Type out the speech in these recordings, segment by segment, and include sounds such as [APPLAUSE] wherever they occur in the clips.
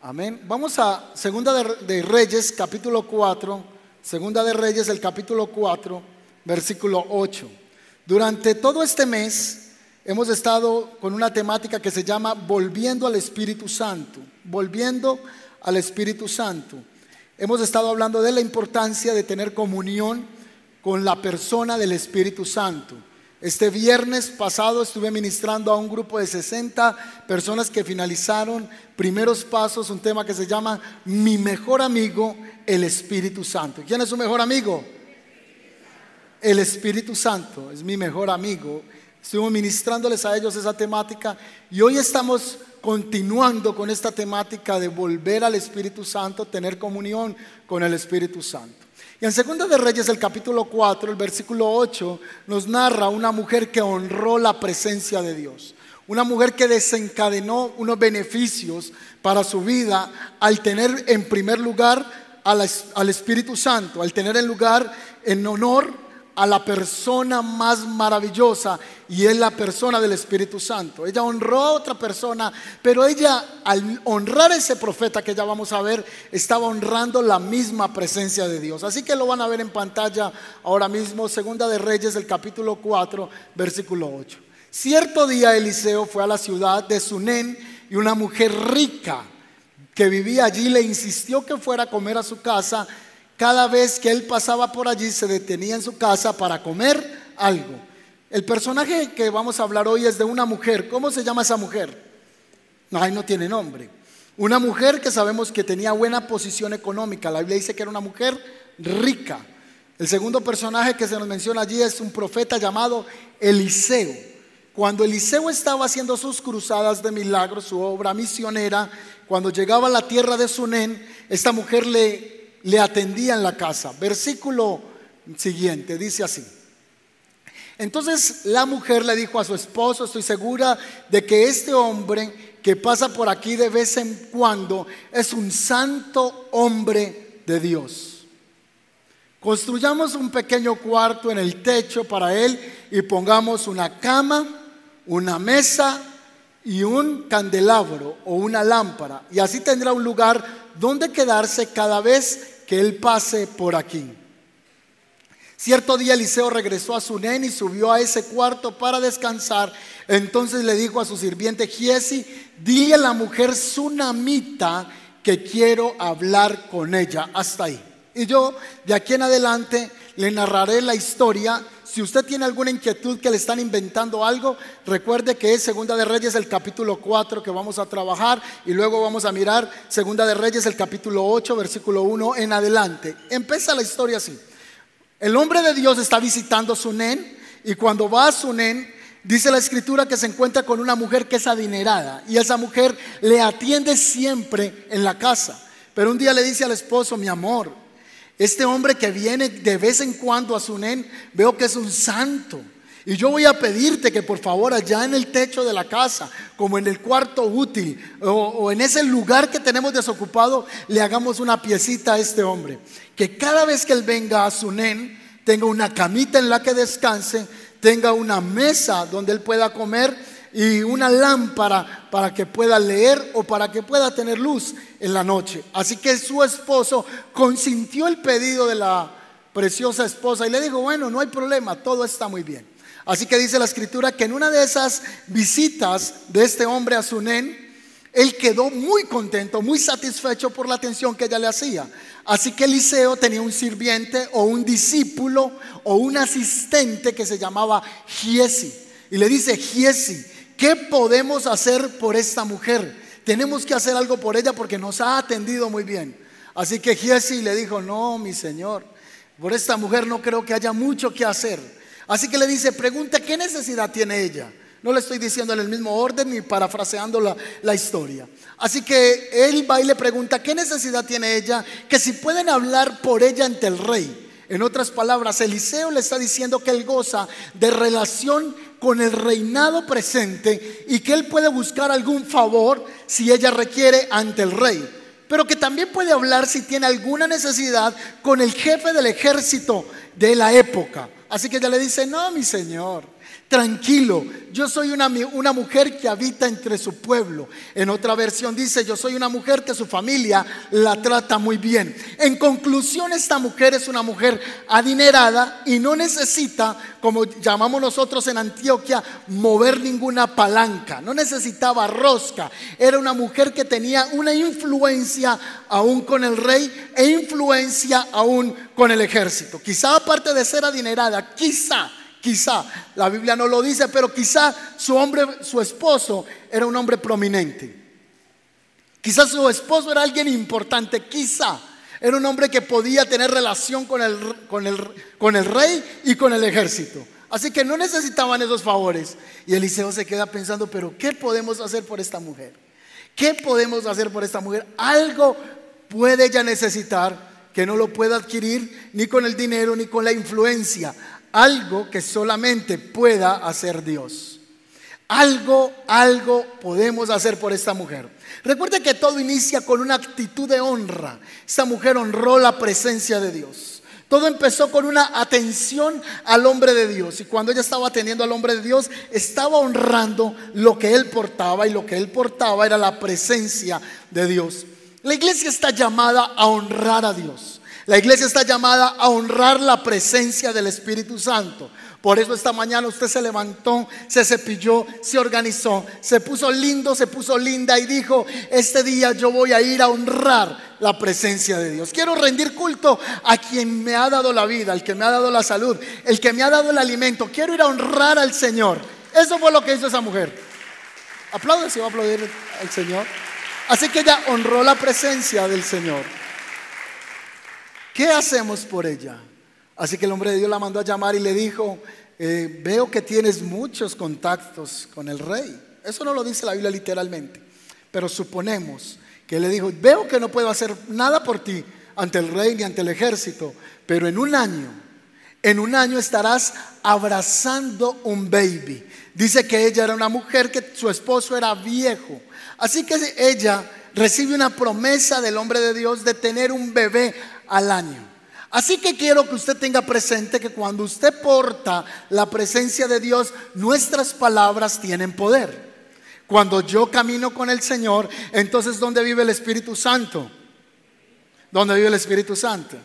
Amén. Vamos a Segunda de, Reyes, capítulo 4. Segunda de Reyes, el capítulo 4, versículo 8. Durante todo este mes hemos estado con una temática que se llama Volviendo al Espíritu Santo. Volviendo al Espíritu Santo. Hemos estado hablando de la importancia de tener comunión con la persona del Espíritu Santo. Este viernes pasado estuve ministrando a un grupo de 60 personas que finalizaron primeros pasos, un tema que se llama Mi mejor amigo, el Espíritu Santo. ¿Quién es su mejor amigo? El Espíritu Santo es mi mejor amigo. Estuve ministrándoles a ellos esa temática y hoy estamos continuando con esta temática de volver al Espíritu Santo, tener comunión con el Espíritu Santo. Y en Segunda de Reyes, el capítulo 4, el versículo 8, nos narra una mujer que honró la presencia de Dios. Una mujer que desencadenó unos beneficios para su vida al tener en primer lugar al, Espíritu Santo, al tener en lugar en honor a la persona más maravillosa y es la persona del Espíritu Santo. Ella honró a otra persona, pero ella al honrar a ese profeta que ya vamos a ver, estaba honrando la misma presencia de Dios. Así que lo van a ver en pantalla ahora mismo, Segunda de Reyes, el capítulo 4, versículo 8. Cierto día Eliseo fue a la ciudad de Sunén y una mujer rica que vivía allí le insistió que fuera a comer a su casa cada vez que él pasaba por allí se detenía en su casa para comer algo. El personaje que vamos a hablar hoy es de una mujer. ¿Cómo se llama esa mujer? No, ahí no tiene nombre. Una mujer que sabemos que tenía buena posición económica. La Biblia dice que era una mujer rica. El segundo personaje que se nos menciona allí es un profeta llamado Eliseo. Cuando Eliseo estaba haciendo sus cruzadas de milagros, su obra misionera, cuando llegaba a la tierra de Sunén, esta mujer le le atendía en la casa. Versículo siguiente, dice así. Entonces la mujer le dijo a su esposo, estoy segura de que este hombre que pasa por aquí de vez en cuando es un santo hombre de Dios. Construyamos un pequeño cuarto en el techo para él y pongamos una cama, una mesa y un candelabro o una lámpara. Y así tendrá un lugar donde quedarse cada vez que él pase por aquí. Cierto día Eliseo regresó a su nen y subió a ese cuarto para descansar. Entonces le dijo a su sirviente Giesi, dile a la mujer sunamita que quiero hablar con ella. Hasta ahí. Y yo de aquí en adelante le narraré la historia si usted tiene alguna inquietud que le están inventando algo, recuerde que es Segunda de Reyes el capítulo 4 que vamos a trabajar y luego vamos a mirar Segunda de Reyes el capítulo 8, versículo 1 en adelante. Empieza la historia así. El hombre de Dios está visitando Sunén y cuando va a Sunén dice la escritura que se encuentra con una mujer que es adinerada y esa mujer le atiende siempre en la casa. Pero un día le dice al esposo, mi amor, este hombre que viene de vez en cuando a Sunén, veo que es un santo. Y yo voy a pedirte que por favor allá en el techo de la casa, como en el cuarto útil o, en ese lugar que tenemos desocupado, le hagamos una piecita a este hombre. Que cada vez que él venga a Sunén, tenga una camita en la que descanse, tenga una mesa donde él pueda comer y una lámpara para que pueda leer o para que pueda tener luz en la noche. Así que su esposo consintió el pedido de la preciosa esposa y le dijo, bueno, no hay problema, todo está muy bien. Así que dice la escritura que en una de esas visitas de este hombre a Sunén, él quedó muy contento, muy satisfecho por la atención que ella le hacía. Así que Eliseo tenía un sirviente o un discípulo o un asistente que se llamaba Giesi. Y le dice, Giesi, ¿Qué podemos hacer por esta mujer? Tenemos que hacer algo por ella porque nos ha atendido muy bien. Así que Giesi le dijo, no, mi señor, por esta mujer no creo que haya mucho que hacer. Así que le dice, pregunta, ¿qué necesidad tiene ella? No le estoy diciendo en el mismo orden ni parafraseando la, la, historia. Así que él va y le pregunta, ¿qué necesidad tiene ella? Que si pueden hablar por ella ante el rey. En otras palabras, Eliseo le está diciendo que él goza de relación con el reinado presente y que él puede buscar algún favor si ella requiere ante el rey, pero que también puede hablar si tiene alguna necesidad con el jefe del ejército de la época. Así que ella le dice, no, mi señor, Tranquilo, yo soy una, una, mujer que habita entre su pueblo. En otra versión dice, yo soy una mujer que su familia la trata muy bien. En conclusión, esta mujer es una mujer adinerada y no necesita, como llamamos nosotros en Antioquia, mover ninguna palanca. No necesitaba rosca. Era una mujer que tenía una influencia aún con el rey e influencia aún con el ejército. Quizá aparte de ser adinerada, quizá Quizá, la Biblia no lo dice, pero quizá su hombre, su esposo era un hombre prominente. Quizá su esposo era alguien importante, quizá. Era un hombre que podía tener relación con el, con el, con el rey y con el ejército. Así que no necesitaban esos favores. Y Eliseo se queda pensando, pero ¿qué podemos hacer por esta mujer? ¿Qué podemos hacer por esta mujer? Algo puede ella necesitar que no lo pueda adquirir ni con el dinero ni con la influencia algo que solamente pueda hacer Dios. Algo, algo podemos hacer por esta mujer. Recuerde que todo inicia con una actitud de honra. Esta mujer honró la presencia de Dios. Todo empezó con una atención al hombre de Dios. Y cuando ella estaba atendiendo al hombre de Dios, estaba honrando lo que él portaba. Y lo que él portaba era la presencia de Dios. La iglesia está llamada a honrar a Dios. La iglesia está llamada a honrar la presencia del Espíritu Santo. Por eso esta mañana usted se levantó, se cepilló, se organizó, se puso lindo, se puso linda y dijo, este día yo voy a ir a honrar la presencia de Dios. Quiero rendir culto a quien me ha dado la vida, al que me ha dado la salud, el que me ha dado el alimento. Quiero ir a honrar al Señor. Eso fue lo que hizo esa mujer. Aplaude si va a aplaudir al Señor. Así que ella honró la presencia del Señor. ¿Qué hacemos por ella? Así que el hombre de Dios la mandó a llamar y le dijo, eh, veo que tienes muchos contactos con el rey. Eso no lo dice la Biblia literalmente, pero suponemos que le dijo, veo que no puedo hacer nada por ti ante el rey ni ante el ejército, pero en un año, en un año estarás abrazando un baby. Dice que ella era una mujer que su esposo era viejo. Así que ella recibe una promesa del hombre de Dios de tener un bebé al año. Así que quiero que usted tenga presente que cuando usted porta la presencia de Dios, nuestras palabras tienen poder. Cuando yo camino con el Señor, entonces ¿dónde vive el Espíritu Santo? ¿Dónde vive el Espíritu Santo?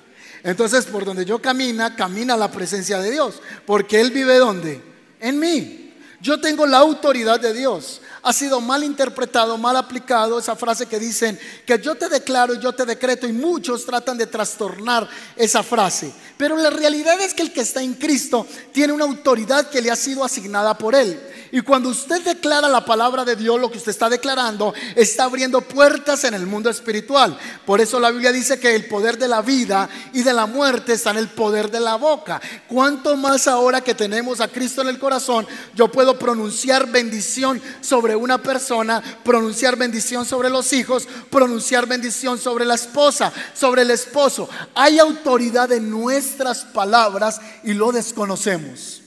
Entonces, por donde yo camina, camina la presencia de Dios. Porque Él vive ¿dónde? En mí. Yo tengo la autoridad de Dios ha sido mal interpretado, mal aplicado esa frase que dicen que yo te declaro yo te decreto y muchos tratan de trastornar esa frase. Pero la realidad es que el que está en Cristo tiene una autoridad que le ha sido asignada por Él. Y cuando usted declara la palabra de Dios, lo que usted está declarando, está abriendo puertas en el mundo espiritual. Por eso la Biblia dice que el poder de la vida y de la muerte está en el poder de la boca. Cuanto más ahora que tenemos a Cristo en el corazón, yo puedo pronunciar bendición sobre una persona, pronunciar bendición sobre los hijos, pronunciar bendición sobre la esposa, sobre el esposo. Hay autoridad en nuestras palabras y lo desconocemos.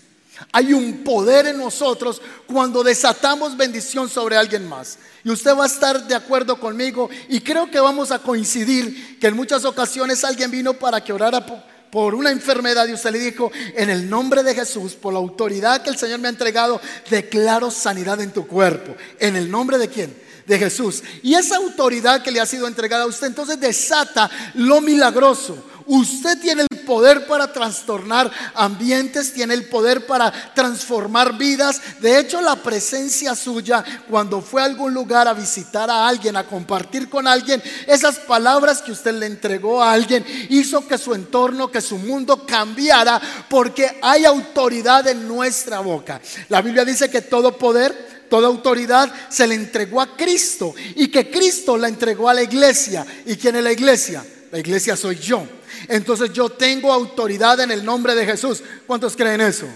Hay un poder en nosotros cuando desatamos bendición sobre alguien más. Y usted va a estar de acuerdo conmigo y creo que vamos a coincidir que en muchas ocasiones alguien vino para que orara por una enfermedad y usted le dijo, en el nombre de Jesús, por la autoridad que el Señor me ha entregado, declaro sanidad en tu cuerpo. ¿En el nombre de quién? de Jesús. Y esa autoridad que le ha sido entregada a usted entonces desata lo milagroso. Usted tiene el poder para trastornar ambientes, tiene el poder para transformar vidas. De hecho, la presencia suya cuando fue a algún lugar a visitar a alguien, a compartir con alguien, esas palabras que usted le entregó a alguien hizo que su entorno, que su mundo cambiara porque hay autoridad en nuestra boca. La Biblia dice que todo poder toda autoridad se le entregó a Cristo y que Cristo la entregó a la iglesia. ¿Y quién es la iglesia? La iglesia soy yo. Entonces yo tengo autoridad en el nombre de Jesús. ¿Cuántos creen eso?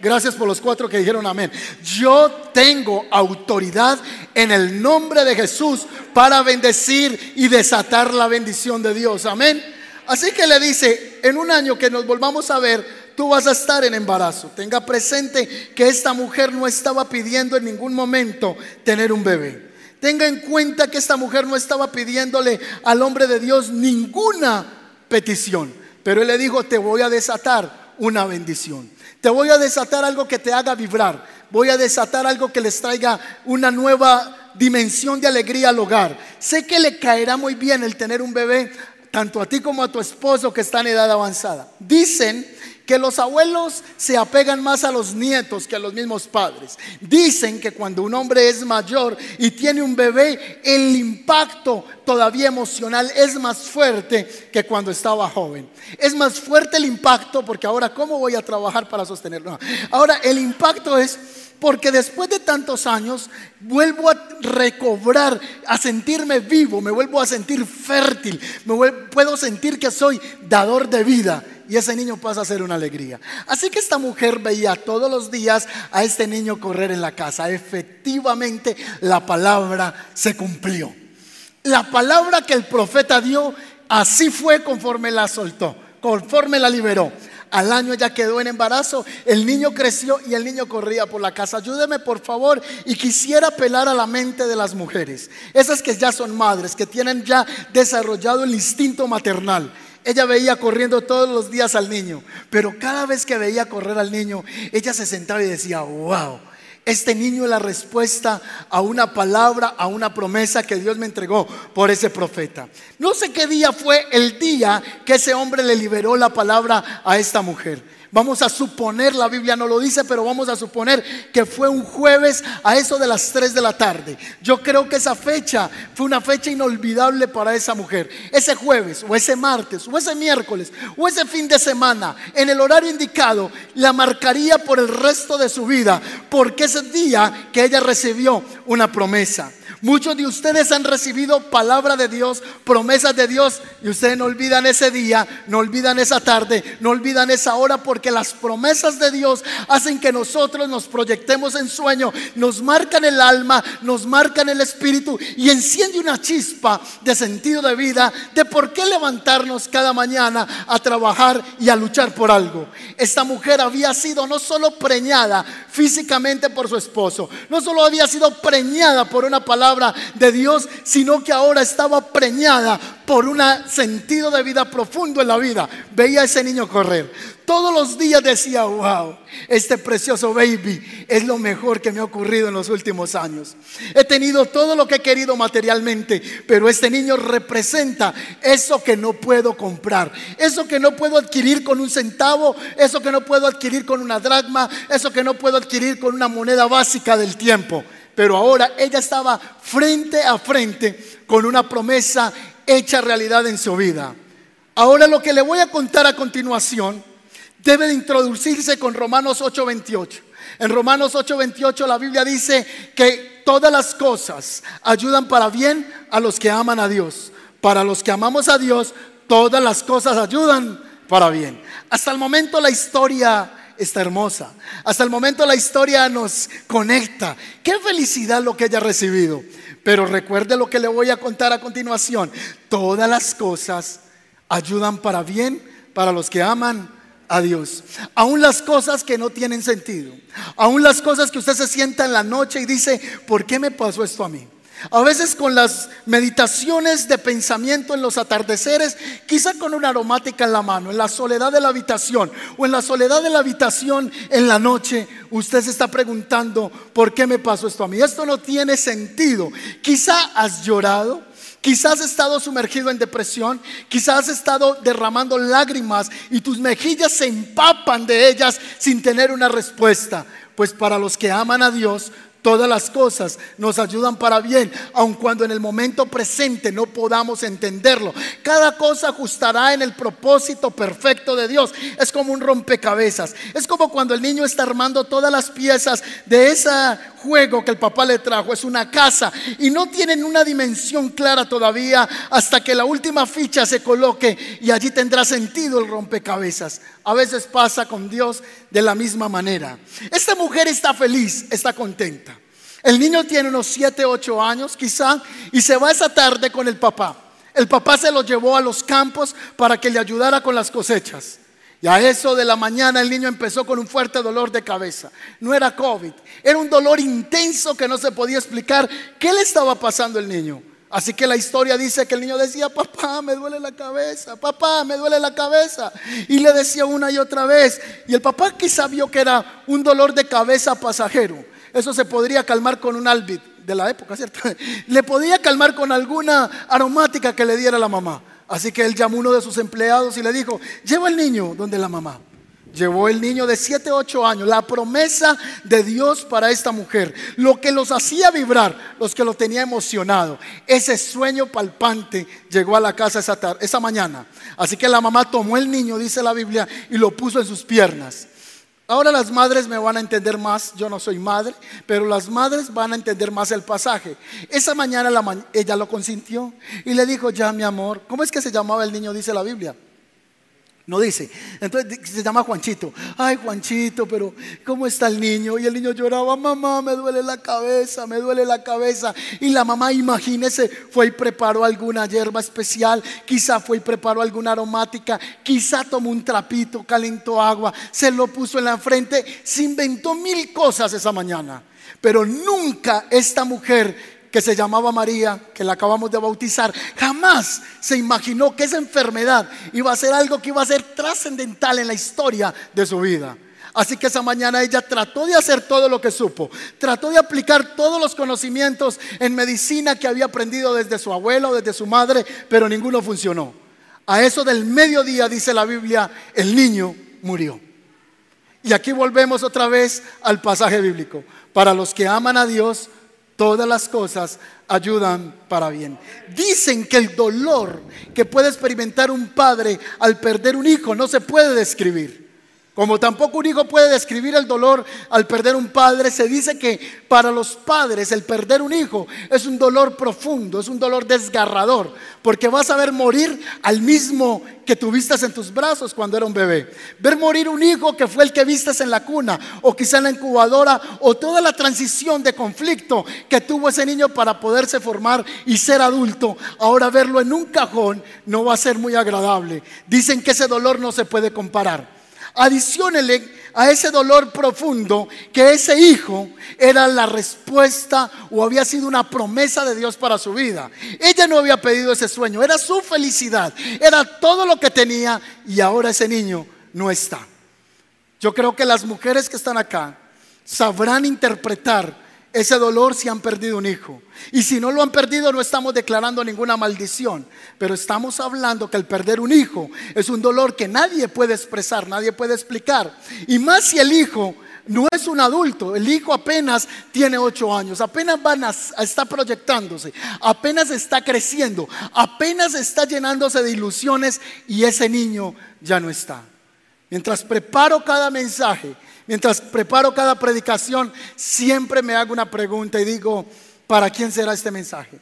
Gracias por los cuatro que dijeron amén. Yo tengo autoridad en el nombre de Jesús para bendecir y desatar la bendición de Dios. Amén. Así que le dice, en un año que nos volvamos a ver, tú vas a estar en embarazo. Tenga presente que esta mujer no estaba pidiendo en ningún momento tener un bebé. Tenga en cuenta que esta mujer no estaba pidiéndole al hombre de Dios ninguna petición. Pero él le dijo, te voy a desatar una bendición. Te voy a desatar algo que te haga vibrar. Voy a desatar algo que les traiga una nueva dimensión de alegría al hogar. Sé que le caerá muy bien el tener un bebé, tanto a ti como a tu esposo que está en edad avanzada. Dicen que los abuelos se apegan más a los nietos que a los mismos padres. Dicen que cuando un hombre es mayor y tiene un bebé, el impacto todavía emocional es más fuerte que cuando estaba joven. Es más fuerte el impacto porque ahora, ¿cómo voy a trabajar para sostenerlo? Ahora, el impacto es porque después de tantos años vuelvo a recobrar, a sentirme vivo, me vuelvo a sentir fértil, me puedo sentir que soy dador de vida y ese niño pasa a ser una alegría. Así que esta mujer veía todos los días a este niño correr en la casa. Efectivamente, la palabra se cumplió. La palabra que el profeta dio, así fue conforme la soltó, conforme la liberó. Al año ya quedó en embarazo, el niño creció y el niño corría por la casa. Ayúdeme por favor y quisiera apelar a la mente de las mujeres, esas que ya son madres, que tienen ya desarrollado el instinto maternal. Ella veía corriendo todos los días al niño, pero cada vez que veía correr al niño, ella se sentaba y decía, wow, este niño es la respuesta a una palabra, a una promesa que Dios me entregó por ese profeta. No sé qué día fue el día que ese hombre le liberó la palabra a esta mujer. Vamos a suponer, la Biblia no lo dice, pero vamos a suponer que fue un jueves a eso de las 3 de la tarde. Yo creo que esa fecha fue una fecha inolvidable para esa mujer. Ese jueves, o ese martes, o ese miércoles, o ese fin de semana, en el horario indicado, la marcaría por el resto de su vida, porque ese día que ella recibió una promesa. Muchos de ustedes han recibido palabra de Dios, promesas de Dios, y ustedes no olvidan ese día, no olvidan esa tarde, no olvidan esa hora, porque las promesas de Dios hacen que nosotros nos proyectemos en sueño, nos marcan el alma, nos marcan el espíritu y enciende una chispa de sentido de vida, de por qué levantarnos cada mañana a trabajar y a luchar por algo. Esta mujer había sido no solo preñada físicamente por su esposo, no solo había sido preñada por una palabra, de Dios, sino que ahora estaba preñada por un sentido de vida profundo en la vida. Veía a ese niño correr. Todos los días decía, wow, este precioso baby es lo mejor que me ha ocurrido en los últimos años. He tenido todo lo que he querido materialmente, pero este niño representa eso que no puedo comprar, eso que no puedo adquirir con un centavo, eso que no puedo adquirir con una dracma, eso que no puedo adquirir con una moneda básica del tiempo. Pero ahora ella estaba frente a frente con una promesa hecha realidad en su vida. Ahora lo que le voy a contar a continuación debe de introducirse con Romanos 8:28. En Romanos 8:28 la Biblia dice que todas las cosas ayudan para bien a los que aman a Dios. Para los que amamos a Dios, todas las cosas ayudan para bien. Hasta el momento la historia está hermosa. Hasta el momento la historia nos conecta. Qué felicidad lo que haya recibido. Pero recuerde lo que le voy a contar a continuación. Todas las cosas ayudan para bien para los que aman a Dios. Aún las cosas que no tienen sentido. Aún las cosas que usted se sienta en la noche y dice, ¿por qué me pasó esto a mí? A veces con las meditaciones de pensamiento en los atardeceres, quizá con una aromática en la mano, en la soledad de la habitación o en la soledad de la habitación en la noche, usted se está preguntando, ¿por qué me pasó esto a mí? Esto no tiene sentido. Quizá has llorado. Quizás has estado sumergido en depresión, quizás has estado derramando lágrimas y tus mejillas se empapan de ellas sin tener una respuesta. Pues para los que aman a Dios, Todas las cosas nos ayudan para bien, aun cuando en el momento presente no podamos entenderlo. Cada cosa ajustará en el propósito perfecto de Dios. Es como un rompecabezas. Es como cuando el niño está armando todas las piezas de ese juego que el papá le trajo. Es una casa y no tienen una dimensión clara todavía hasta que la última ficha se coloque y allí tendrá sentido el rompecabezas. A veces pasa con Dios de la misma manera. Esta mujer está feliz, está contenta. El niño tiene unos 7, 8 años quizá y se va esa tarde con el papá. El papá se lo llevó a los campos para que le ayudara con las cosechas. Y a eso de la mañana el niño empezó con un fuerte dolor de cabeza. No era COVID, era un dolor intenso que no se podía explicar qué le estaba pasando al niño. Así que la historia dice que el niño decía, papá, me duele la cabeza, papá, me duele la cabeza. Y le decía una y otra vez. Y el papá quizá vio que era un dolor de cabeza pasajero. Eso se podría calmar con un albit de la época, ¿cierto? [LAUGHS] Le podía calmar con alguna aromática que le diera la mamá. Así que él llamó a uno de sus empleados y le dijo, lleva el niño donde la mamá. Llevó el niño de 7, 8 años, la promesa de Dios para esta mujer, lo que los hacía vibrar, los que lo tenía emocionado. Ese sueño palpante llegó a la casa esa, esa mañana. Así que la mamá tomó el niño, dice la Biblia, y lo puso en sus piernas. Ahora las madres me van a entender más, yo no soy madre, pero las madres van a entender más el pasaje. Esa mañana ella lo consintió y le dijo, ya mi amor, ¿cómo es que se llamaba el niño? Dice la Biblia. No dice. Entonces se llama Juanchito. Ay, Juanchito, pero ¿cómo está el niño? Y el niño lloraba, mamá, me duele la cabeza, me duele la cabeza. Y la mamá, imagínese, fue y preparó alguna hierba especial, quizá fue y preparó alguna aromática, quizá tomó un trapito, calentó agua, se lo puso en la frente, se inventó mil cosas esa mañana. Pero nunca esta mujer que se llamaba María, que la acabamos de bautizar, jamás se imaginó que esa enfermedad iba a ser algo que iba a ser trascendental en la historia de su vida. Así que esa mañana ella trató de hacer todo lo que supo, trató de aplicar todos los conocimientos en medicina que había aprendido desde su abuelo, desde su madre, pero ninguno funcionó. A eso del mediodía, dice la Biblia, el niño murió. Y aquí volvemos otra vez al pasaje bíblico. Para los que aman a Dios, Todas las cosas ayudan para bien. Dicen que el dolor que puede experimentar un padre al perder un hijo no se puede describir. Como tampoco un hijo puede describir el dolor al perder un padre, se dice que para los padres el perder un hijo es un dolor profundo, es un dolor desgarrador, porque vas a ver morir al mismo que tuviste en tus brazos cuando era un bebé. Ver morir un hijo que fue el que vistes en la cuna, o quizá en la incubadora, o toda la transición de conflicto que tuvo ese niño para poderse formar y ser adulto. Ahora verlo en un cajón no va a ser muy agradable. Dicen que ese dolor no se puede comparar. Adiciónele a ese dolor profundo que ese hijo era la respuesta o había sido una promesa de Dios para su vida. Ella no había pedido ese sueño, era su felicidad, era todo lo que tenía y ahora ese niño no está. Yo creo que las mujeres que están acá sabrán interpretar ese dolor si han perdido un hijo. Y si no lo han perdido, no estamos declarando ninguna maldición, pero estamos hablando que el perder un hijo es un dolor que nadie puede expresar, nadie puede explicar. Y más si el hijo no es un adulto, el hijo apenas tiene ocho años, apenas van a, está proyectándose, apenas está creciendo, apenas está llenándose de ilusiones y ese niño ya no está. Mientras preparo cada mensaje, Mientras preparo cada predicación, siempre me hago una pregunta y digo, ¿para quién será este mensaje?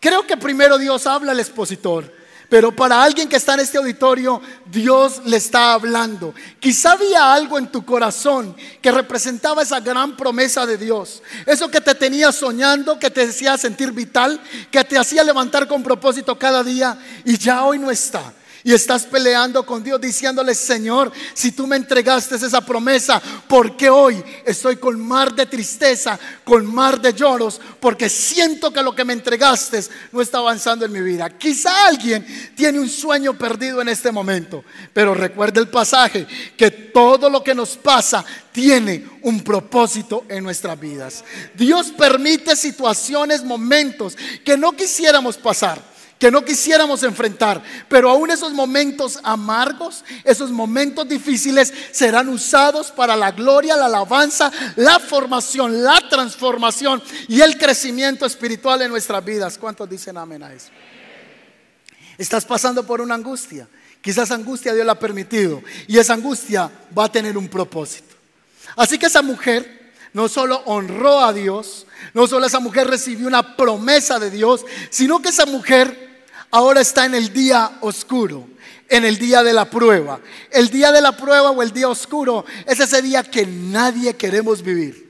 Creo que primero Dios habla al expositor, pero para alguien que está en este auditorio, Dios le está hablando. Quizá había algo en tu corazón que representaba esa gran promesa de Dios. Eso que te tenía soñando, que te hacía sentir vital, que te hacía levantar con propósito cada día y ya hoy no está. Y estás peleando con Dios diciéndole, Señor, si tú me entregaste esa promesa, ¿por qué hoy estoy con mar de tristeza, con mar de lloros? Porque siento que lo que me entregaste no está avanzando en mi vida. Quizá alguien tiene un sueño perdido en este momento, pero recuerda el pasaje, que todo lo que nos pasa tiene un propósito en nuestras vidas. Dios permite situaciones, momentos que no quisiéramos pasar que no quisiéramos enfrentar, pero aún esos momentos amargos, esos momentos difíciles serán usados para la gloria, la alabanza, la formación, la transformación y el crecimiento espiritual en nuestras vidas. ¿Cuántos dicen amén a eso? Estás pasando por una angustia. Quizás angustia Dios la ha permitido y esa angustia va a tener un propósito. Así que esa mujer no solo honró a Dios, no solo esa mujer recibió una promesa de Dios, sino que esa mujer ahora está en el día oscuro, en el día de la prueba. El día de la prueba o el día oscuro es ese día que nadie queremos vivir.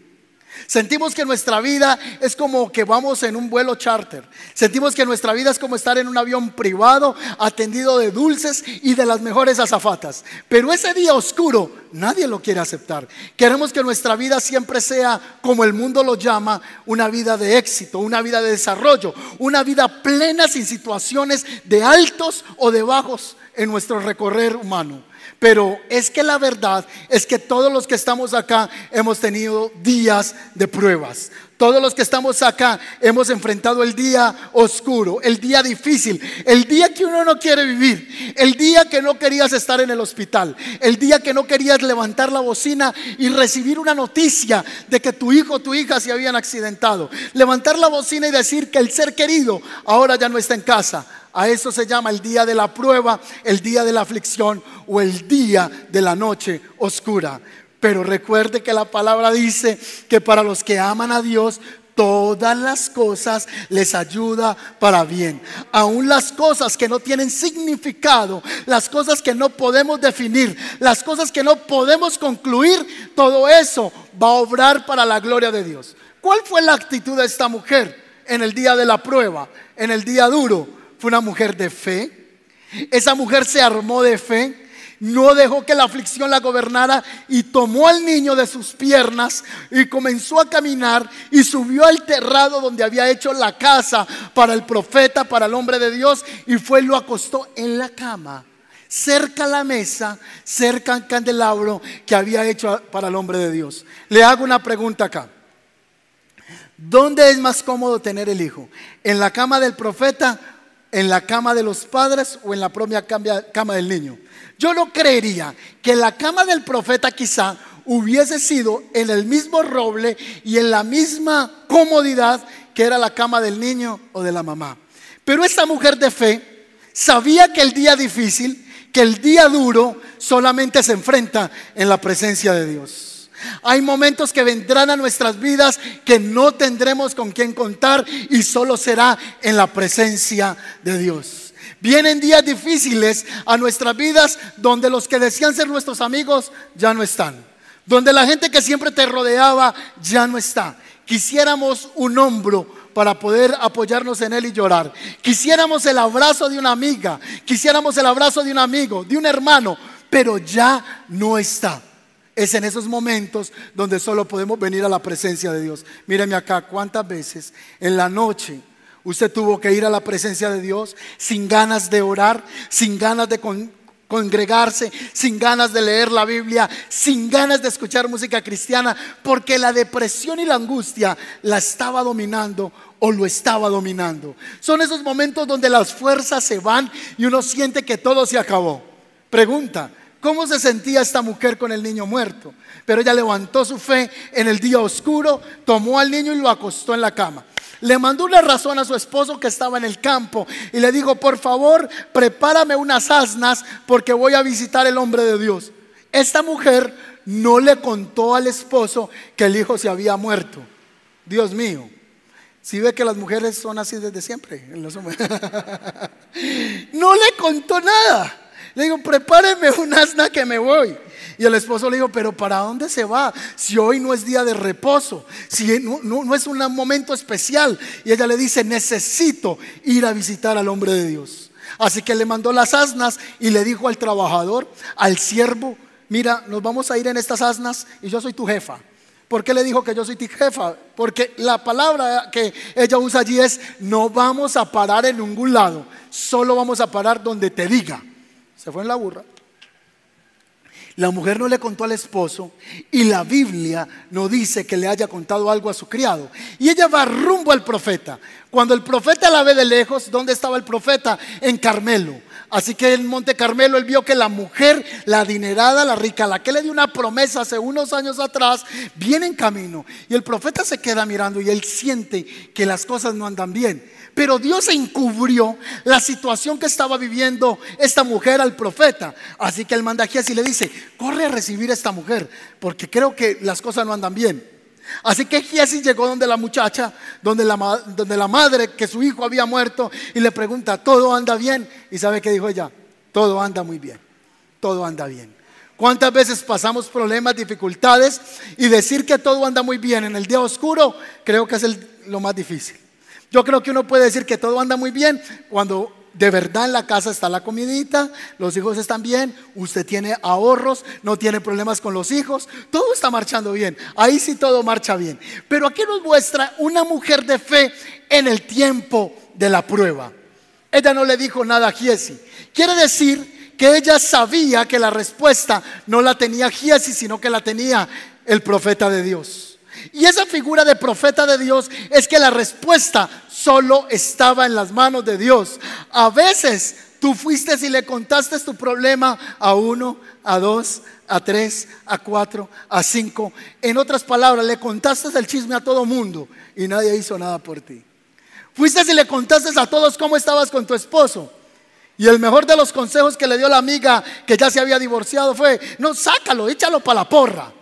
Sentimos que nuestra vida es como que vamos en un vuelo charter. Sentimos que nuestra vida es como estar en un avión privado atendido de dulces y de las mejores azafatas. Pero ese día oscuro nadie lo quiere aceptar. Queremos que nuestra vida siempre sea como el mundo lo llama, una vida de éxito, una vida de desarrollo, una vida plena sin situaciones de altos o de bajos en nuestro recorrer humano. Pero es que la verdad es que todos los que estamos acá hemos tenido días de pruebas. Todos los que estamos acá hemos enfrentado el día oscuro, el día difícil, el día que uno no quiere vivir, el día que no querías estar en el hospital, el día que no querías levantar la bocina y recibir una noticia de que tu hijo o tu hija se habían accidentado. Levantar la bocina y decir que el ser querido ahora ya no está en casa a eso se llama el día de la prueba, el día de la aflicción o el día de la noche oscura. Pero recuerde que la palabra dice que para los que aman a Dios, todas las cosas les ayuda para bien. Aún las cosas que no tienen significado, las cosas que no podemos definir, las cosas que no podemos concluir, todo eso va a obrar para la gloria de Dios. ¿Cuál fue la actitud de esta mujer en el día de la prueba, en el día duro? Fue una mujer de fe. Esa mujer se armó de fe. No dejó que la aflicción la gobernara y tomó al niño de sus piernas y comenzó a caminar y subió al terrado donde había hecho la casa para el profeta, para el hombre de Dios y fue y lo acostó en la cama cerca a la mesa, cerca al candelabro que había hecho para el hombre de Dios. Le hago una pregunta acá. ¿Dónde es más cómodo tener el hijo? ¿En la cama del profeta en la cama de los padres o en la propia cama del niño. Yo no creería que la cama del profeta quizá hubiese sido en el mismo roble y en la misma comodidad que era la cama del niño o de la mamá. Pero esta mujer de fe sabía que el día difícil, que el día duro solamente se enfrenta en la presencia de Dios. Hay momentos que vendrán a nuestras vidas que no tendremos con quién contar y solo será en la presencia de Dios. Vienen días difíciles a nuestras vidas donde los que decían ser nuestros amigos ya no están. Donde la gente que siempre te rodeaba ya no está. Quisiéramos un hombro para poder apoyarnos en él y llorar. Quisiéramos el abrazo de una amiga, quisiéramos el abrazo de un amigo, de un hermano, pero ya no está. Es en esos momentos donde solo podemos venir a la presencia de Dios. Míreme acá, cuántas veces en la noche usted tuvo que ir a la presencia de Dios sin ganas de orar, sin ganas de congregarse, sin ganas de leer la Biblia, sin ganas de escuchar música cristiana, porque la depresión y la angustia la estaba dominando o lo estaba dominando. Son esos momentos donde las fuerzas se van y uno siente que todo se acabó. Pregunta, ¿Cómo se sentía esta mujer con el niño muerto? Pero ella levantó su fe en el día oscuro, tomó al niño y lo acostó en la cama. Le mandó una razón a su esposo que estaba en el campo y le dijo, por favor, prepárame unas asnas porque voy a visitar el hombre de Dios. Esta mujer no le contó al esposo que el hijo se había muerto. Dios mío, si ve que las mujeres son así desde siempre. [LAUGHS] no le contó nada. Le digo, prepáreme un asna que me voy. Y el esposo le dijo, pero ¿para dónde se va? Si hoy no es día de reposo, si no, es un momento especial. Y ella le dice, necesito ir a visitar al hombre de Dios. Así que le mandó las asnas y le dijo al trabajador, al siervo, mira, nos vamos a ir en estas asnas y yo soy tu jefa. ¿Por qué le dijo que yo soy tu jefa? Porque la palabra que ella usa allí es, no vamos a parar en ningún lado, solo vamos a parar donde te diga se fue en la burra. La mujer no le contó al esposo y la Biblia no dice que le haya contado algo a su criado. Y ella va rumbo al profeta. Cuando el profeta la ve de lejos, ¿dónde estaba el profeta? En Carmelo. Así que en Monte Carmelo él vio que la mujer, la adinerada, la rica, la que le dio una promesa hace unos años atrás, viene en camino. Y el profeta se queda mirando y él siente que las cosas no andan bien. Pero Dios encubrió la situación que estaba viviendo esta mujer al profeta. Así que él manda a y le dice, corre a recibir a esta mujer, porque creo que las cosas no andan bien. Así que Giesi llegó donde la muchacha, donde la, donde la madre, que su hijo había muerto, y le pregunta, ¿todo anda bien? Y sabe que dijo ella, todo anda muy bien, todo anda bien. ¿Cuántas veces pasamos problemas, dificultades y decir que todo anda muy bien en el día oscuro? Creo que es lo más difícil. Yo creo que uno puede decir que todo anda muy bien cuando de verdad en la casa está la comidita, los hijos están bien, usted tiene ahorros, no tiene problemas con los hijos, todo está marchando bien. Ahí sí todo marcha bien. Pero aquí nos muestra una mujer de fe en el tiempo de la prueba. Ella no le dijo nada a Giesi. Quiere decir que ella sabía que la respuesta no la tenía Giesi, sino que la tenía el profeta de Dios. Y esa figura de profeta de Dios es que la respuesta solo estaba en las manos de Dios. A veces tú fuiste y le contaste tu problema a uno, a dos, a tres, a cuatro, a cinco. En otras palabras, le contaste el chisme a todo mundo y nadie hizo nada por ti. Fuiste y le contaste a todos cómo estabas con tu esposo. Y el mejor de los consejos que le dio la amiga que ya se había divorciado fue, no, sácalo, échalo para la porra.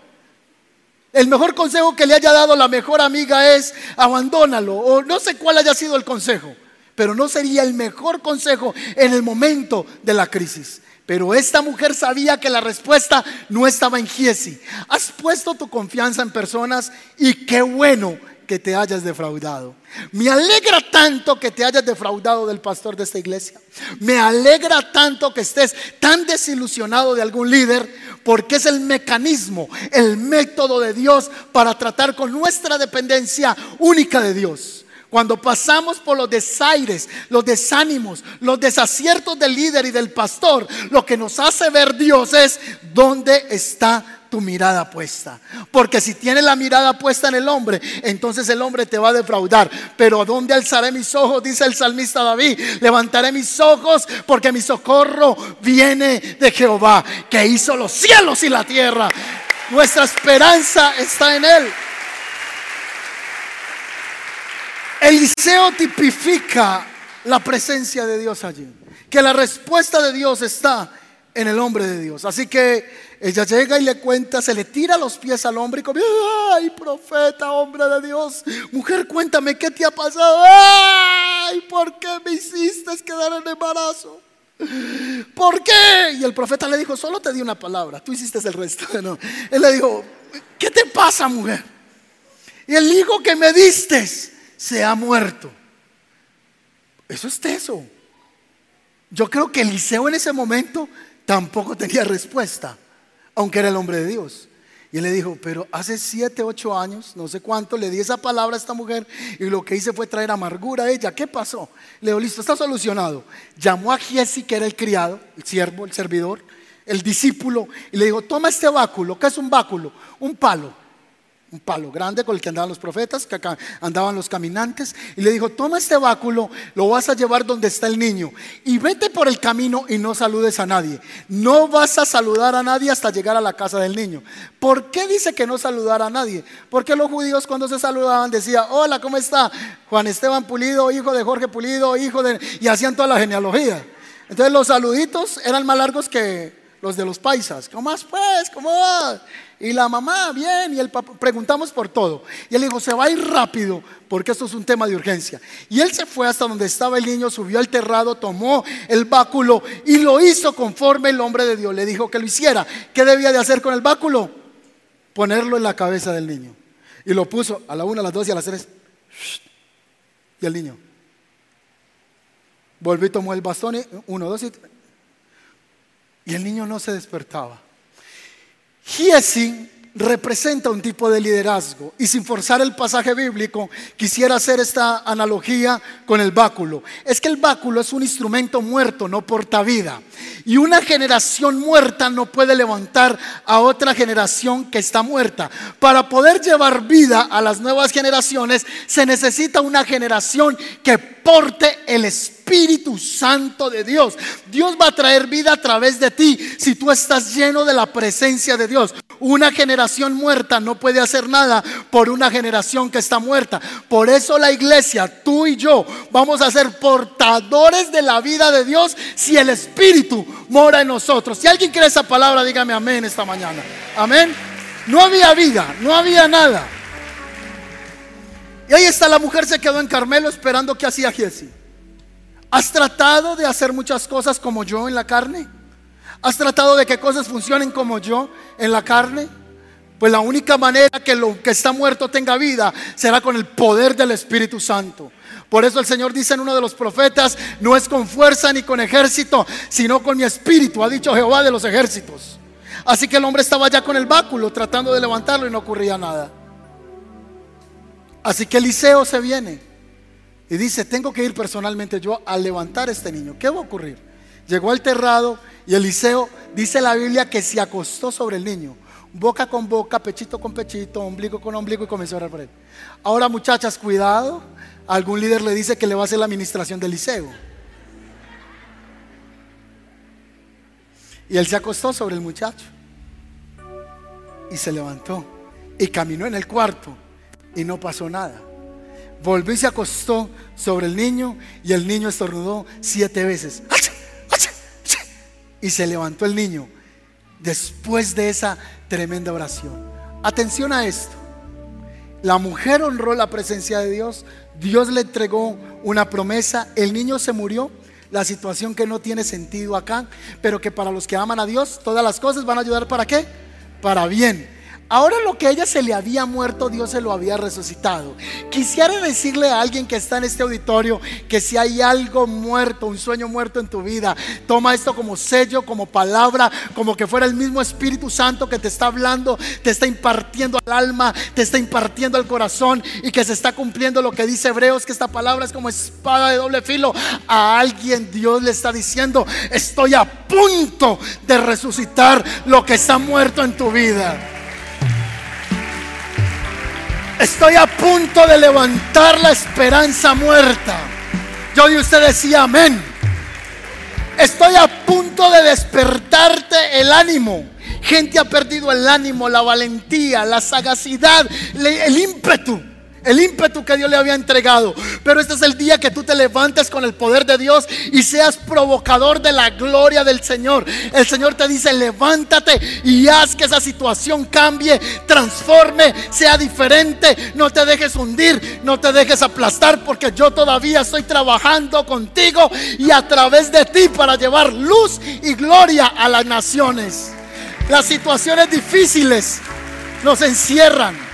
El mejor consejo que le haya dado la mejor amiga es, abandónalo. O no sé cuál haya sido el consejo, pero no sería el mejor consejo en el momento de la crisis. Pero esta mujer sabía que la respuesta no estaba en Giesi. Has puesto tu confianza en personas y qué bueno que te hayas defraudado. Me alegra tanto que te hayas defraudado del pastor de esta iglesia. Me alegra tanto que estés tan desilusionado de algún líder porque es el mecanismo, el método de Dios para tratar con nuestra dependencia única de Dios. Cuando pasamos por los desaires, los desánimos, los desaciertos del líder y del pastor, lo que nos hace ver Dios es dónde está tu mirada puesta. Porque si tienes la mirada puesta en el hombre, entonces el hombre te va a defraudar. Pero ¿dónde alzaré mis ojos? Dice el salmista David. Levantaré mis ojos porque mi socorro viene de Jehová, que hizo los cielos y la tierra. Nuestra esperanza está en él. Eliseo tipifica la presencia de Dios allí. Que la respuesta de Dios está en el hombre de Dios. Así que ella llega y le cuenta, se le tira los pies al hombre y comienza, ay, profeta, hombre de Dios, mujer, cuéntame qué te ha pasado. Ay, ¿por qué me hiciste quedar en embarazo? ¿Por qué? Y el profeta le dijo, solo te di una palabra, tú hiciste el resto. [LAUGHS] No. Él le dijo, ¿qué te pasa, mujer? Y el hijo que me diste se ha muerto. Eso es teso. Yo creo que Eliseo en ese momento tampoco tenía respuesta, aunque era el hombre de Dios. Y él le dijo, pero hace siete, ocho años, no sé cuánto, le di esa palabra a esta mujer y lo que hice fue traer amargura a ella. ¿Qué pasó? Le dijo, listo, está solucionado. Llamó a Giesi, que era el criado, el siervo, el servidor, el discípulo, y le dijo, toma este báculo. ¿Qué es un báculo? Un palo un palo grande con el que andaban los profetas, que andaban los caminantes, y le dijo, toma este báculo, lo vas a llevar donde está el niño, y vete por el camino y no saludes a nadie. No vas a saludar a nadie hasta llegar a la casa del niño. ¿Por qué dice que no saludar a nadie? Porque los judíos cuando se saludaban decían, hola, ¿cómo está? Juan Esteban Pulido, hijo de Jorge Pulido, hijo de... y hacían toda la genealogía. Entonces los saluditos eran más largos que los de los paisas. ¿Cómo más pues? ¿Cómo va? Y la mamá, bien, y el papá, preguntamos por todo. Y él dijo, se va a ir rápido porque esto es un tema de urgencia. Y él se fue hasta donde estaba el niño, subió al terrado, tomó el báculo y lo hizo conforme el hombre de Dios le dijo que lo hiciera. ¿Qué debía de hacer con el báculo? Ponerlo en la cabeza del niño. Y lo puso a la una, a las dos y a las tres. Y el niño. Volvió y tomó el bastón y uno, dos y Y el niño no se despertaba. Giesi representa un tipo de liderazgo y sin forzar el pasaje bíblico quisiera hacer esta analogía con el báculo. Es que el báculo es un instrumento muerto, no porta vida. Y una generación muerta no puede levantar a otra generación que está muerta. Para poder llevar vida a las nuevas generaciones se necesita una generación que porte el Espíritu Santo de Dios. Dios va a traer vida a través de ti si tú estás lleno de la presencia de Dios. Una generación muerta no puede hacer nada por una generación que está muerta. Por eso la iglesia, tú y yo, vamos a ser portadores de la vida de Dios si el Espíritu mora en nosotros. Si alguien quiere esa palabra, dígame amén esta mañana. Amén. No había vida, no había nada. Y ahí está, la mujer se quedó en Carmelo esperando que hacía Giesi. ¿Has tratado de hacer muchas cosas como yo en la carne? ¿Has tratado de que cosas funcionen como yo en la carne? Pues la única manera que lo que está muerto tenga vida será con el poder del Espíritu Santo. Por eso el Señor dice en uno de los profetas, no es con fuerza ni con ejército, sino con mi espíritu, ha dicho Jehová de los ejércitos. Así que el hombre estaba ya con el báculo tratando de levantarlo y no ocurría nada. Así que Eliseo se viene y dice, tengo que ir personalmente yo a levantar a este niño. ¿Qué va a ocurrir? Llegó al terrado y Eliseo dice la Biblia que se acostó sobre el niño, boca con boca, pechito con pechito, ombligo con ombligo y comenzó a orar por él. Ahora muchachas, cuidado, algún líder le dice que le va a hacer la administración de Eliseo. Y él se acostó sobre el muchacho y se levantó y caminó en el cuarto y no pasó nada. Volvió y se acostó sobre el niño y el niño estornudó siete veces y se levantó el niño después de esa tremenda oración. Atención a esto. La mujer honró la presencia de Dios, Dios le entregó una promesa, el niño se murió, la situación que no tiene sentido acá, pero que para los que aman a Dios, todas las cosas van a ayudar para qué? Para bien. Ahora lo que a ella se le había muerto, Dios se lo había resucitado. Quisiera decirle a alguien que está en este auditorio que si hay algo muerto, un sueño muerto en tu vida, toma esto como sello, como palabra, como que fuera el mismo Espíritu Santo que te está hablando, te está impartiendo al alma, te está impartiendo al corazón y que se está cumpliendo lo que dice Hebreos, que esta palabra es como espada de doble filo. A alguien Dios le está diciendo, estoy a punto de resucitar lo que está muerto en tu vida. Estoy a punto de levantar la esperanza muerta. Yo y usted decía amén. Estoy a punto de despertarte el ánimo. Gente ha perdido el ánimo, la valentía, la sagacidad, el ímpetu el ímpetu que Dios le había entregado. Pero este es el día que tú te levantes con el poder de Dios y seas provocador de la gloria del Señor. El Señor te dice, levántate y haz que esa situación cambie, transforme, sea diferente. No te dejes hundir, no te dejes aplastar porque yo todavía estoy trabajando contigo y a través de ti para llevar luz y gloria a las naciones. Las situaciones difíciles nos encierran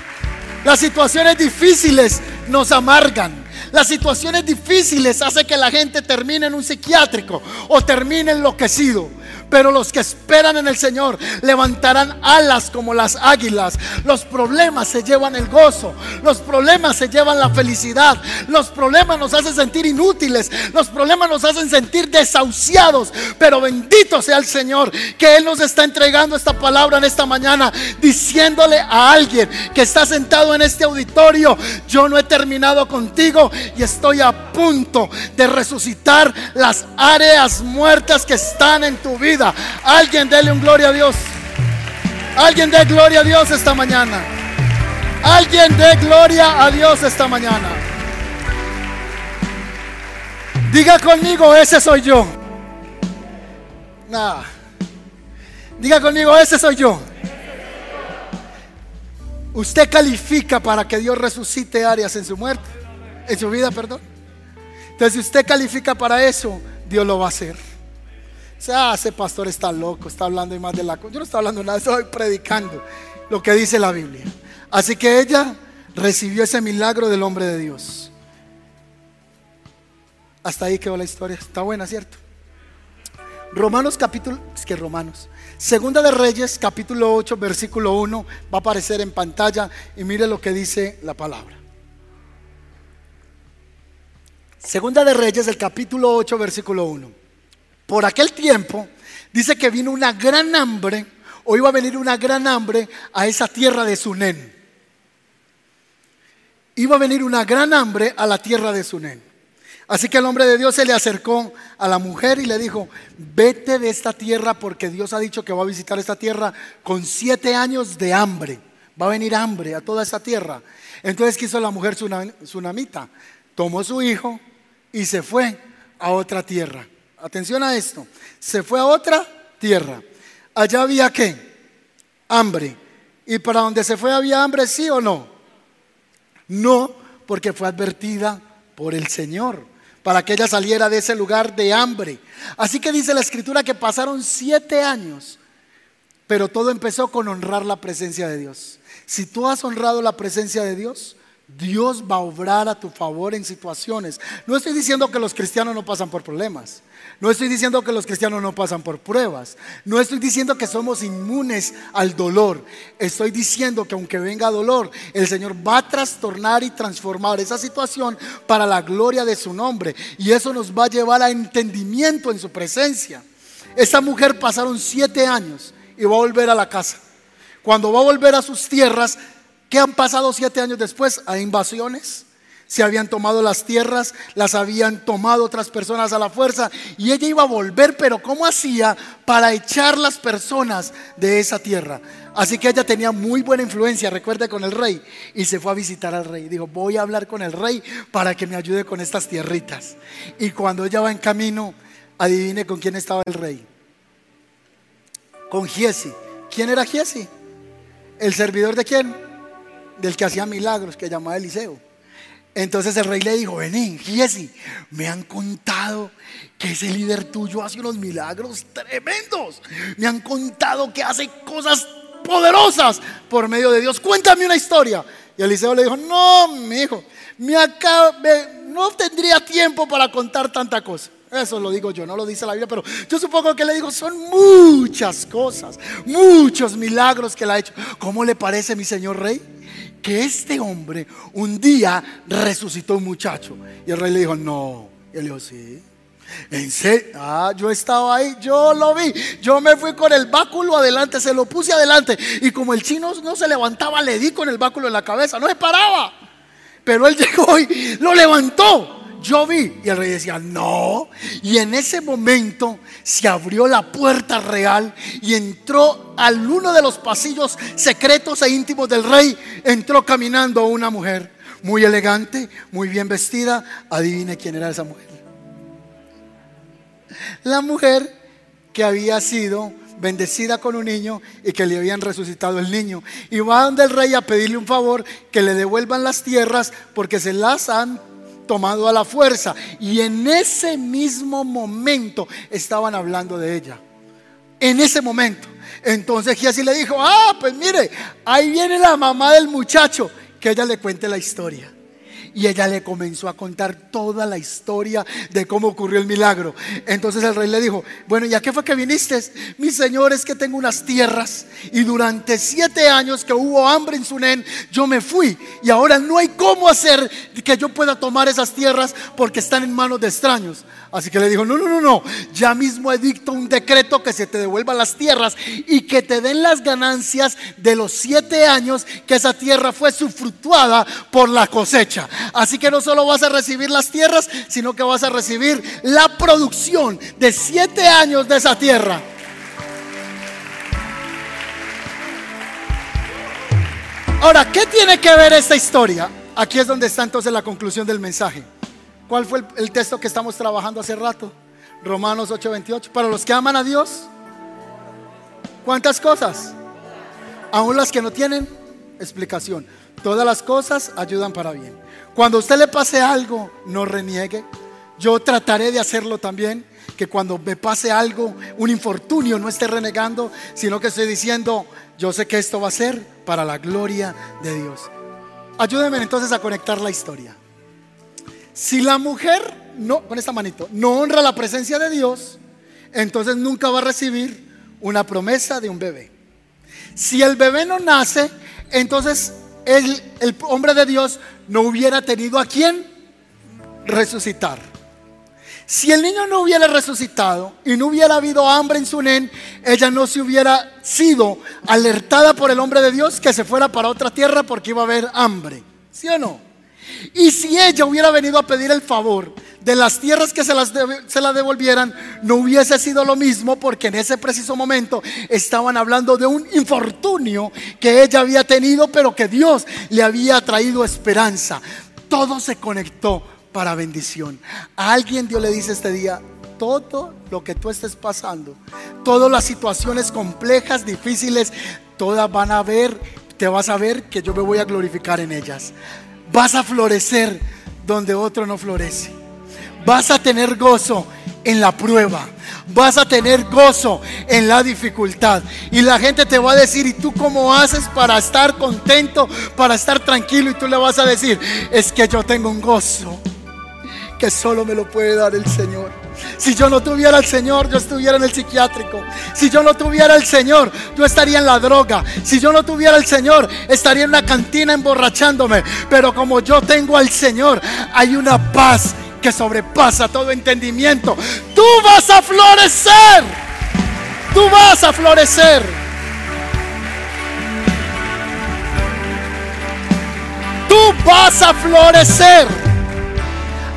las situaciones difíciles nos amargan. Las situaciones difíciles hacen que la gente termine en un psiquiátrico o termine enloquecido. Pero los que esperan en el Señor levantarán alas como las águilas. Los problemas se llevan el gozo. Los problemas se llevan la felicidad. Los problemas nos hacen sentir inútiles. Los problemas nos hacen sentir desahuciados. Pero bendito sea el Señor que Él nos está entregando esta palabra en esta mañana. Diciéndole a alguien que está sentado en este auditorio. Yo no he terminado contigo y estoy a punto de resucitar las áreas muertas que están en tu vida. Alguien dele un gloria a Dios. Alguien dé gloria a Dios esta mañana. Alguien dé gloria a Dios esta mañana. Diga conmigo, ese soy yo. Diga conmigo, ese soy yo. Usted califica para que Dios resucite áreas en su muerte, en su vida, perdón. Entonces, si usted califica para eso, Dios lo va a hacer sea, ese pastor está loco, está hablando más de la Yo no estoy hablando nada, estoy predicando lo que dice la Biblia. Así que ella recibió ese milagro del hombre de Dios. Hasta ahí quedó la historia. Está buena, ¿cierto? Romanos capítulo, es que Romanos. Segunda de Reyes, capítulo 8, versículo 1, va a aparecer en pantalla y mire lo que dice la palabra. Segunda de Reyes, el capítulo 8, versículo 1 por aquel tiempo, dice que vino una gran hambre, o iba a venir una gran hambre a esa tierra de Sunén. Iba a venir una gran hambre a la tierra de Sunén. Así que el hombre de Dios se le acercó a la mujer y le dijo, vete de esta tierra porque Dios ha dicho que va a visitar esta tierra con siete años de hambre. Va a venir hambre a toda esa tierra. Entonces quiso la mujer tsunamita, tomó su hijo y se fue a otra tierra. Atención a esto. Se fue a otra tierra. Allá había qué? Hambre. ¿Y para donde se fue había hambre, sí o no? No, porque fue advertida por el Señor. para que ella saliera de ese lugar de hambre. Así que dice la escritura que pasaron siete años, pero todo empezó con honrar la presencia de Dios. Si tú has honrado la presencia de Dios, Dios va a obrar a tu favor en situaciones. No estoy diciendo que los cristianos no pasan por problemas. No estoy diciendo que los cristianos no pasan por pruebas. No estoy diciendo que somos inmunes al dolor. Estoy diciendo que aunque venga dolor, el Señor va a trastornar y transformar esa situación para la gloria de su nombre. Y eso nos va a llevar a entendimiento en su presencia. Esta mujer pasaron siete años y va a volver a la casa. Cuando va a volver a sus tierras, ¿Qué han pasado siete años después? Hay invasiones. Se habían tomado las tierras, las habían tomado otras personas a la fuerza y ella iba a volver, pero ¿cómo hacía para echar las personas de esa tierra? Así que ella tenía muy buena influencia, recuerde, con el rey y se fue a visitar al rey. Dijo, voy a hablar con el rey para que me ayude con estas tierritas. Y cuando ella va en camino, adivine con quién estaba el rey. Con Giesi. ¿Quién era Giesi? ¿El servidor de quién? Del que hacía milagros, que llamaba Eliseo. Entonces el rey le dijo, vení, Giesi, me han contado que ese líder tuyo hace unos milagros tremendos. Me han contado que hace cosas poderosas por medio de Dios. Cuéntame una historia. Y Eliseo le dijo, no, mi hijo, me no tendría tiempo para contar tanta cosa. Eso lo digo yo, no lo dice la Biblia, pero yo supongo que le digo, son muchas cosas, muchos milagros que le ha hecho. ¿Cómo le parece mi señor rey? Que este hombre un día resucitó un muchacho. Y el rey le dijo, no. Y él dijo, sí. En serio, ah, yo estaba ahí, yo lo vi. Yo me fui con el báculo adelante, se lo puse adelante. Y como el chino no se levantaba, le di con el báculo en la cabeza, no se paraba. Pero él [LAUGHS] llegó y lo levantó yo vi. Y el rey decía, no. Y en ese momento se abrió la puerta real y entró al uno de los pasillos secretos e íntimos del rey. Entró caminando una mujer muy elegante, muy bien vestida. Adivine quién era esa mujer. La mujer que había sido bendecida con un niño y que le habían resucitado el niño. Y va donde el rey a pedirle un favor, que le devuelvan las tierras porque se las han tomado a la fuerza. Y en ese mismo momento estaban hablando de ella. En ese momento. Entonces Giesi le dijo, ah, pues mire, ahí viene la mamá del muchacho, que ella le cuente la historia. Y ella le comenzó a contar toda la historia de cómo ocurrió el milagro. Entonces el rey le dijo, bueno, ¿y a qué fue que viniste? Mi señor, es que tengo unas tierras y durante siete años que hubo hambre en Sunén, yo me fui y ahora no hay cómo hacer que yo pueda tomar esas tierras porque están en manos de extraños. Así que le dijo, no, no, no, no, ya mismo edicto un decreto que se te devuelvan las tierras y que te den las ganancias de los siete años que esa tierra fue sufrutuada por la cosecha. Así que no solo vas a recibir las tierras, sino que vas a recibir la producción de siete años de esa tierra. Ahora, ¿qué tiene que ver esta historia? Aquí es donde está entonces la conclusión del mensaje. ¿Cuál fue el, texto que estamos trabajando hace rato? Romanos 8:28. Para los que aman a Dios, ¿cuántas cosas? Aún las que no tienen explicación. Todas las cosas ayudan para bien. Cuando a usted le pase algo, no reniegue. Yo trataré de hacerlo también. Que cuando me pase algo, un infortunio, no esté renegando, sino que estoy diciendo, yo sé que esto va a ser para la gloria de Dios. Ayúdenme entonces a conectar la historia. Si la mujer, no, con esta manito, no honra la presencia de Dios, entonces nunca va a recibir una promesa de un bebé. Si el bebé no nace, entonces el, el hombre de Dios no hubiera tenido a quien resucitar. Si el niño no hubiera resucitado y no hubiera habido hambre en su nen, ella no se hubiera sido alertada por el hombre de Dios que se fuera para otra tierra porque iba a haber hambre. ¿Sí o no? Y si ella hubiera venido a pedir el favor de las tierras que se las se la devolvieran, no hubiese sido lo mismo porque en ese preciso momento estaban hablando de un infortunio que ella había tenido, pero que Dios le había traído esperanza. Todo se conectó para bendición. A alguien Dios le dice este día, todo lo que tú estés pasando, todas las situaciones complejas, difíciles, todas van a ver, te vas a ver que yo me voy a glorificar en ellas. Vas a florecer donde otro no florece. vas a tener gozo en la prueba. Vas a tener gozo en la dificultad. Y la gente te va a decir, ¿y tú cómo haces para estar contento, para estar tranquilo? Y tú le vas a decir, es que yo tengo un gozo que solo me lo puede dar el Señor. Si yo no tuviera al Señor, yo estuviera en el psiquiátrico. Si yo no tuviera al Señor, yo estaría en la droga. Si yo no tuviera al Señor, estaría en una cantina emborrachándome. Pero como yo tengo al Señor, hay una paz que sobrepasa todo entendimiento. Tú vas a florecer. Tú vas a florecer. Tú vas a florecer.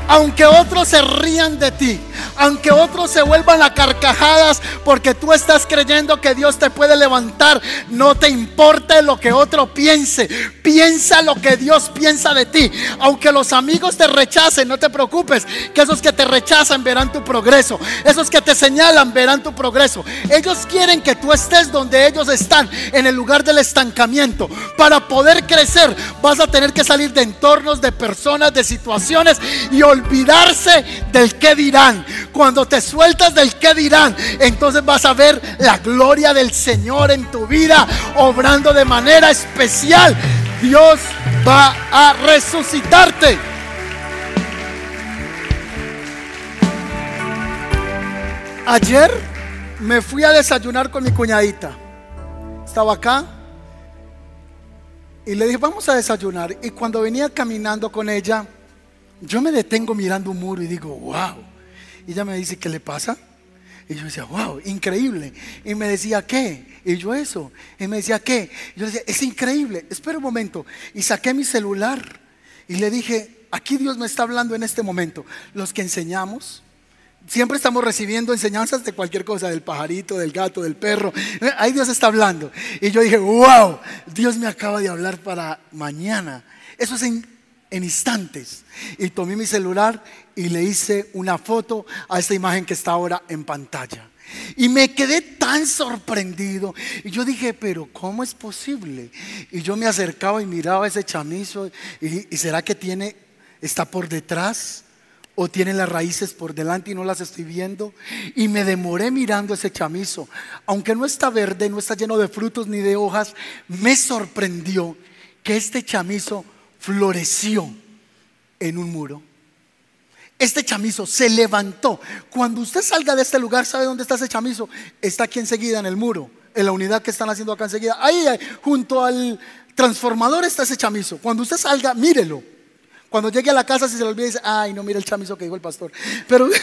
Aunque otros se rían de ti, aunque otros se vuelvan a carcajadas porque tú estás creyendo que Dios te puede levantar, no te importe lo que otro piense, piensa lo que Dios piensa de ti. Aunque los amigos te rechacen, no te preocupes, que esos que te rechazan verán tu progreso, esos que te señalan verán tu progreso. Ellos quieren que tú estés donde ellos están, en el lugar del estancamiento. Para poder crecer, vas a tener que salir de entornos, de personas, de situaciones y olvidarse del que dirán. Cuando te sueltas del que dirán, entonces vas a ver la gloria del Señor en tu vida, obrando de manera especial. Dios va a resucitarte. Ayer me fui a desayunar con mi cuñadita. Estaba acá y le dije, vamos a desayunar. Y cuando venía caminando con ella, yo me detengo mirando un muro y digo, wow. Y ella me dice, ¿qué le pasa? Y yo decía, wow, increíble. Y me decía, ¿qué? Y yo eso. Y me decía, ¿qué? Y yo decía, es increíble. Espera un momento. Y saqué mi celular y le dije, aquí Dios me está hablando en este momento. Los que enseñamos, siempre estamos recibiendo enseñanzas de cualquier cosa, del pajarito, del gato, del perro. Ahí Dios está hablando. Y yo dije, wow, Dios me acaba de hablar para mañana. Eso es en en instantes. Y tomé mi celular y le hice una foto a esta imagen que está ahora en pantalla. Y me quedé tan sorprendido. Y yo dije, pero ¿cómo es posible? Y yo me acercaba y miraba ese chamizo. ¿Y, será que tiene, está por detrás? ¿O tiene las raíces por delante y no las estoy viendo? Y me demoré mirando ese chamizo. Aunque no está verde, no está lleno de frutos ni de hojas, me sorprendió que este chamizo floreció en un muro. Este chamizo se levantó. Cuando usted salga de este lugar, ¿sabe dónde está ese chamizo? Está aquí enseguida en el muro, en la unidad que están haciendo acá enseguida. Ahí, junto al transformador está ese chamizo. Cuando usted salga, mírelo. Cuando llegue a la casa, si se le olvida, dice, ay, no mira el chamizo que dijo el pastor. Pero [LAUGHS]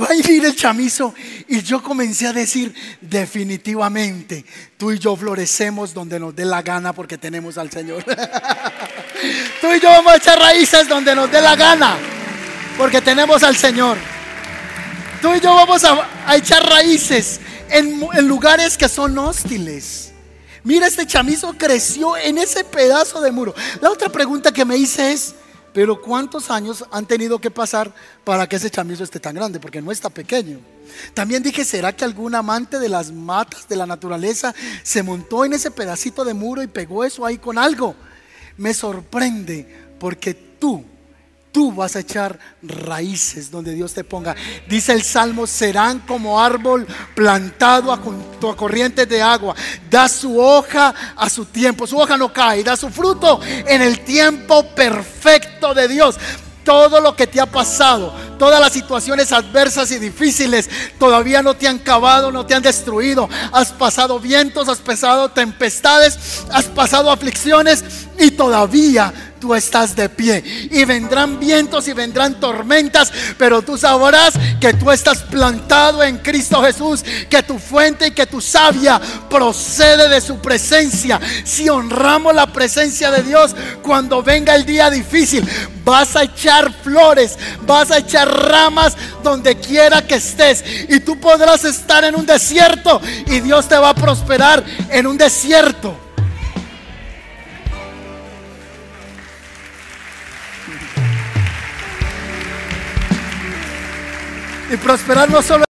va a ir el chamizo. Y yo comencé a decir, definitivamente, tú y yo florecemos donde nos dé la gana porque tenemos al Señor. [LAUGHS] tú y yo vamos a echar raíces donde nos dé la gana porque tenemos al Señor. Tú y yo vamos a, echar raíces en, en lugares que son hostiles. Mira, este chamizo creció en ese pedazo de muro. La otra pregunta que me hice es, pero ¿cuántos años han tenido que pasar para que ese chamizo esté tan grande? Porque no está pequeño. También dije, ¿será que algún amante de las matas, de la naturaleza, se montó en ese pedacito de muro y pegó eso ahí con algo? Me sorprende porque tú tú vas a echar raíces donde Dios te ponga. Dice el Salmo, serán como árbol plantado a, corrientes de agua. Da su hoja a su tiempo. Su hoja no cae, da su fruto en el tiempo perfecto de Dios todo lo que te ha pasado, todas las situaciones adversas y difíciles, todavía no te han cavado, no te han destruido. Has pasado vientos, has pasado tempestades, has pasado aflicciones y todavía tú estás de pie. Y vendrán vientos y vendrán tormentas, pero tú sabrás que tú estás plantado en Cristo Jesús, que tu fuente y que tu savia procede de su presencia. Si honramos la presencia de Dios cuando venga el día difícil, vas a echar flores, vas a echar ramas donde quiera que estés. Y tú podrás estar en un desierto y Dios te va a prosperar en un desierto. Y prosperar no solo